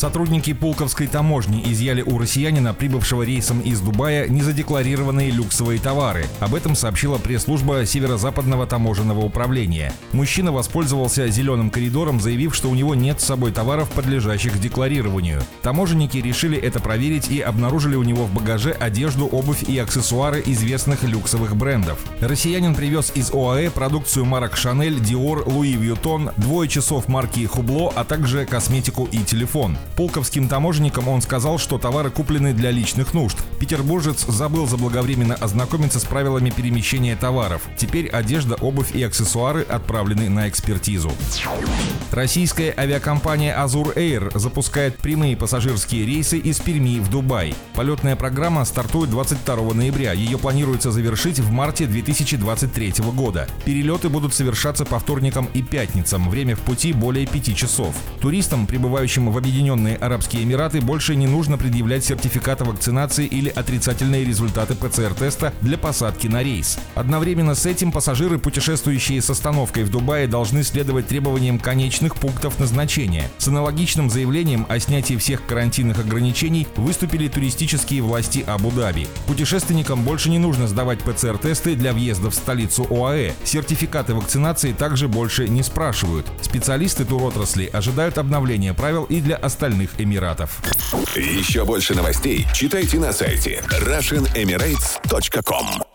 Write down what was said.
Сотрудники Пулковской таможни изъяли у россиянина, прибывшего рейсом из Дубая, незадекларированные люксовые товары. Об этом сообщила пресс-служба Северо-Западного таможенного управления. Мужчина воспользовался зеленым коридором, заявив, что у него нет с собой товаров, подлежащих декларированию. Таможенники решили это проверить и обнаружили у него в багаже одежду, обувь и аксессуары известных люксовых брендов. Россиянин привез из ОАЭ продукцию марок Шанель, Диор, Луи Вьютон, двое часов марки Хубло, а также косметику и телефон. Пулковским таможенникам он сказал, что товары куплены для личных нужд. Петербуржец забыл заблаговременно ознакомиться с правилами перемещения товаров. Теперь одежда, обувь и аксессуары отправлены на экспертизу. Российская авиакомпания Azur Air запускает прямые пассажирские рейсы из Перми в Дубай. Полетная программа стартует 22 ноября. Ее планируется завершить в марте 2023 года. Перелеты будут совершаться по вторникам и пятницам. Время в пути более 5 часов. Туристам, прибывающим в Объединенные Арабские Эмираты, больше не нужно предъявлять сертификат вакцинации или отрицательные результаты ПЦР-теста для посадки на рейс. Одновременно с этим пассажиры, путешествующие с остановкой в Дубае, должны следовать требованиям конечных пунктов назначения. С аналогичным заявлением о снятии всех карантинных ограничений выступили туристические власти Абу-Даби. Путешественникам больше не нужно сдавать ПЦР-тесты для въезда в столицу ОАЭ. Сертификаты вакцинации также больше не спрашивают. Специалисты туротрасли ожидают обновления правил и для остальных Эмиратов. Еще больше новостей читайте на сайте RussianEmirates.com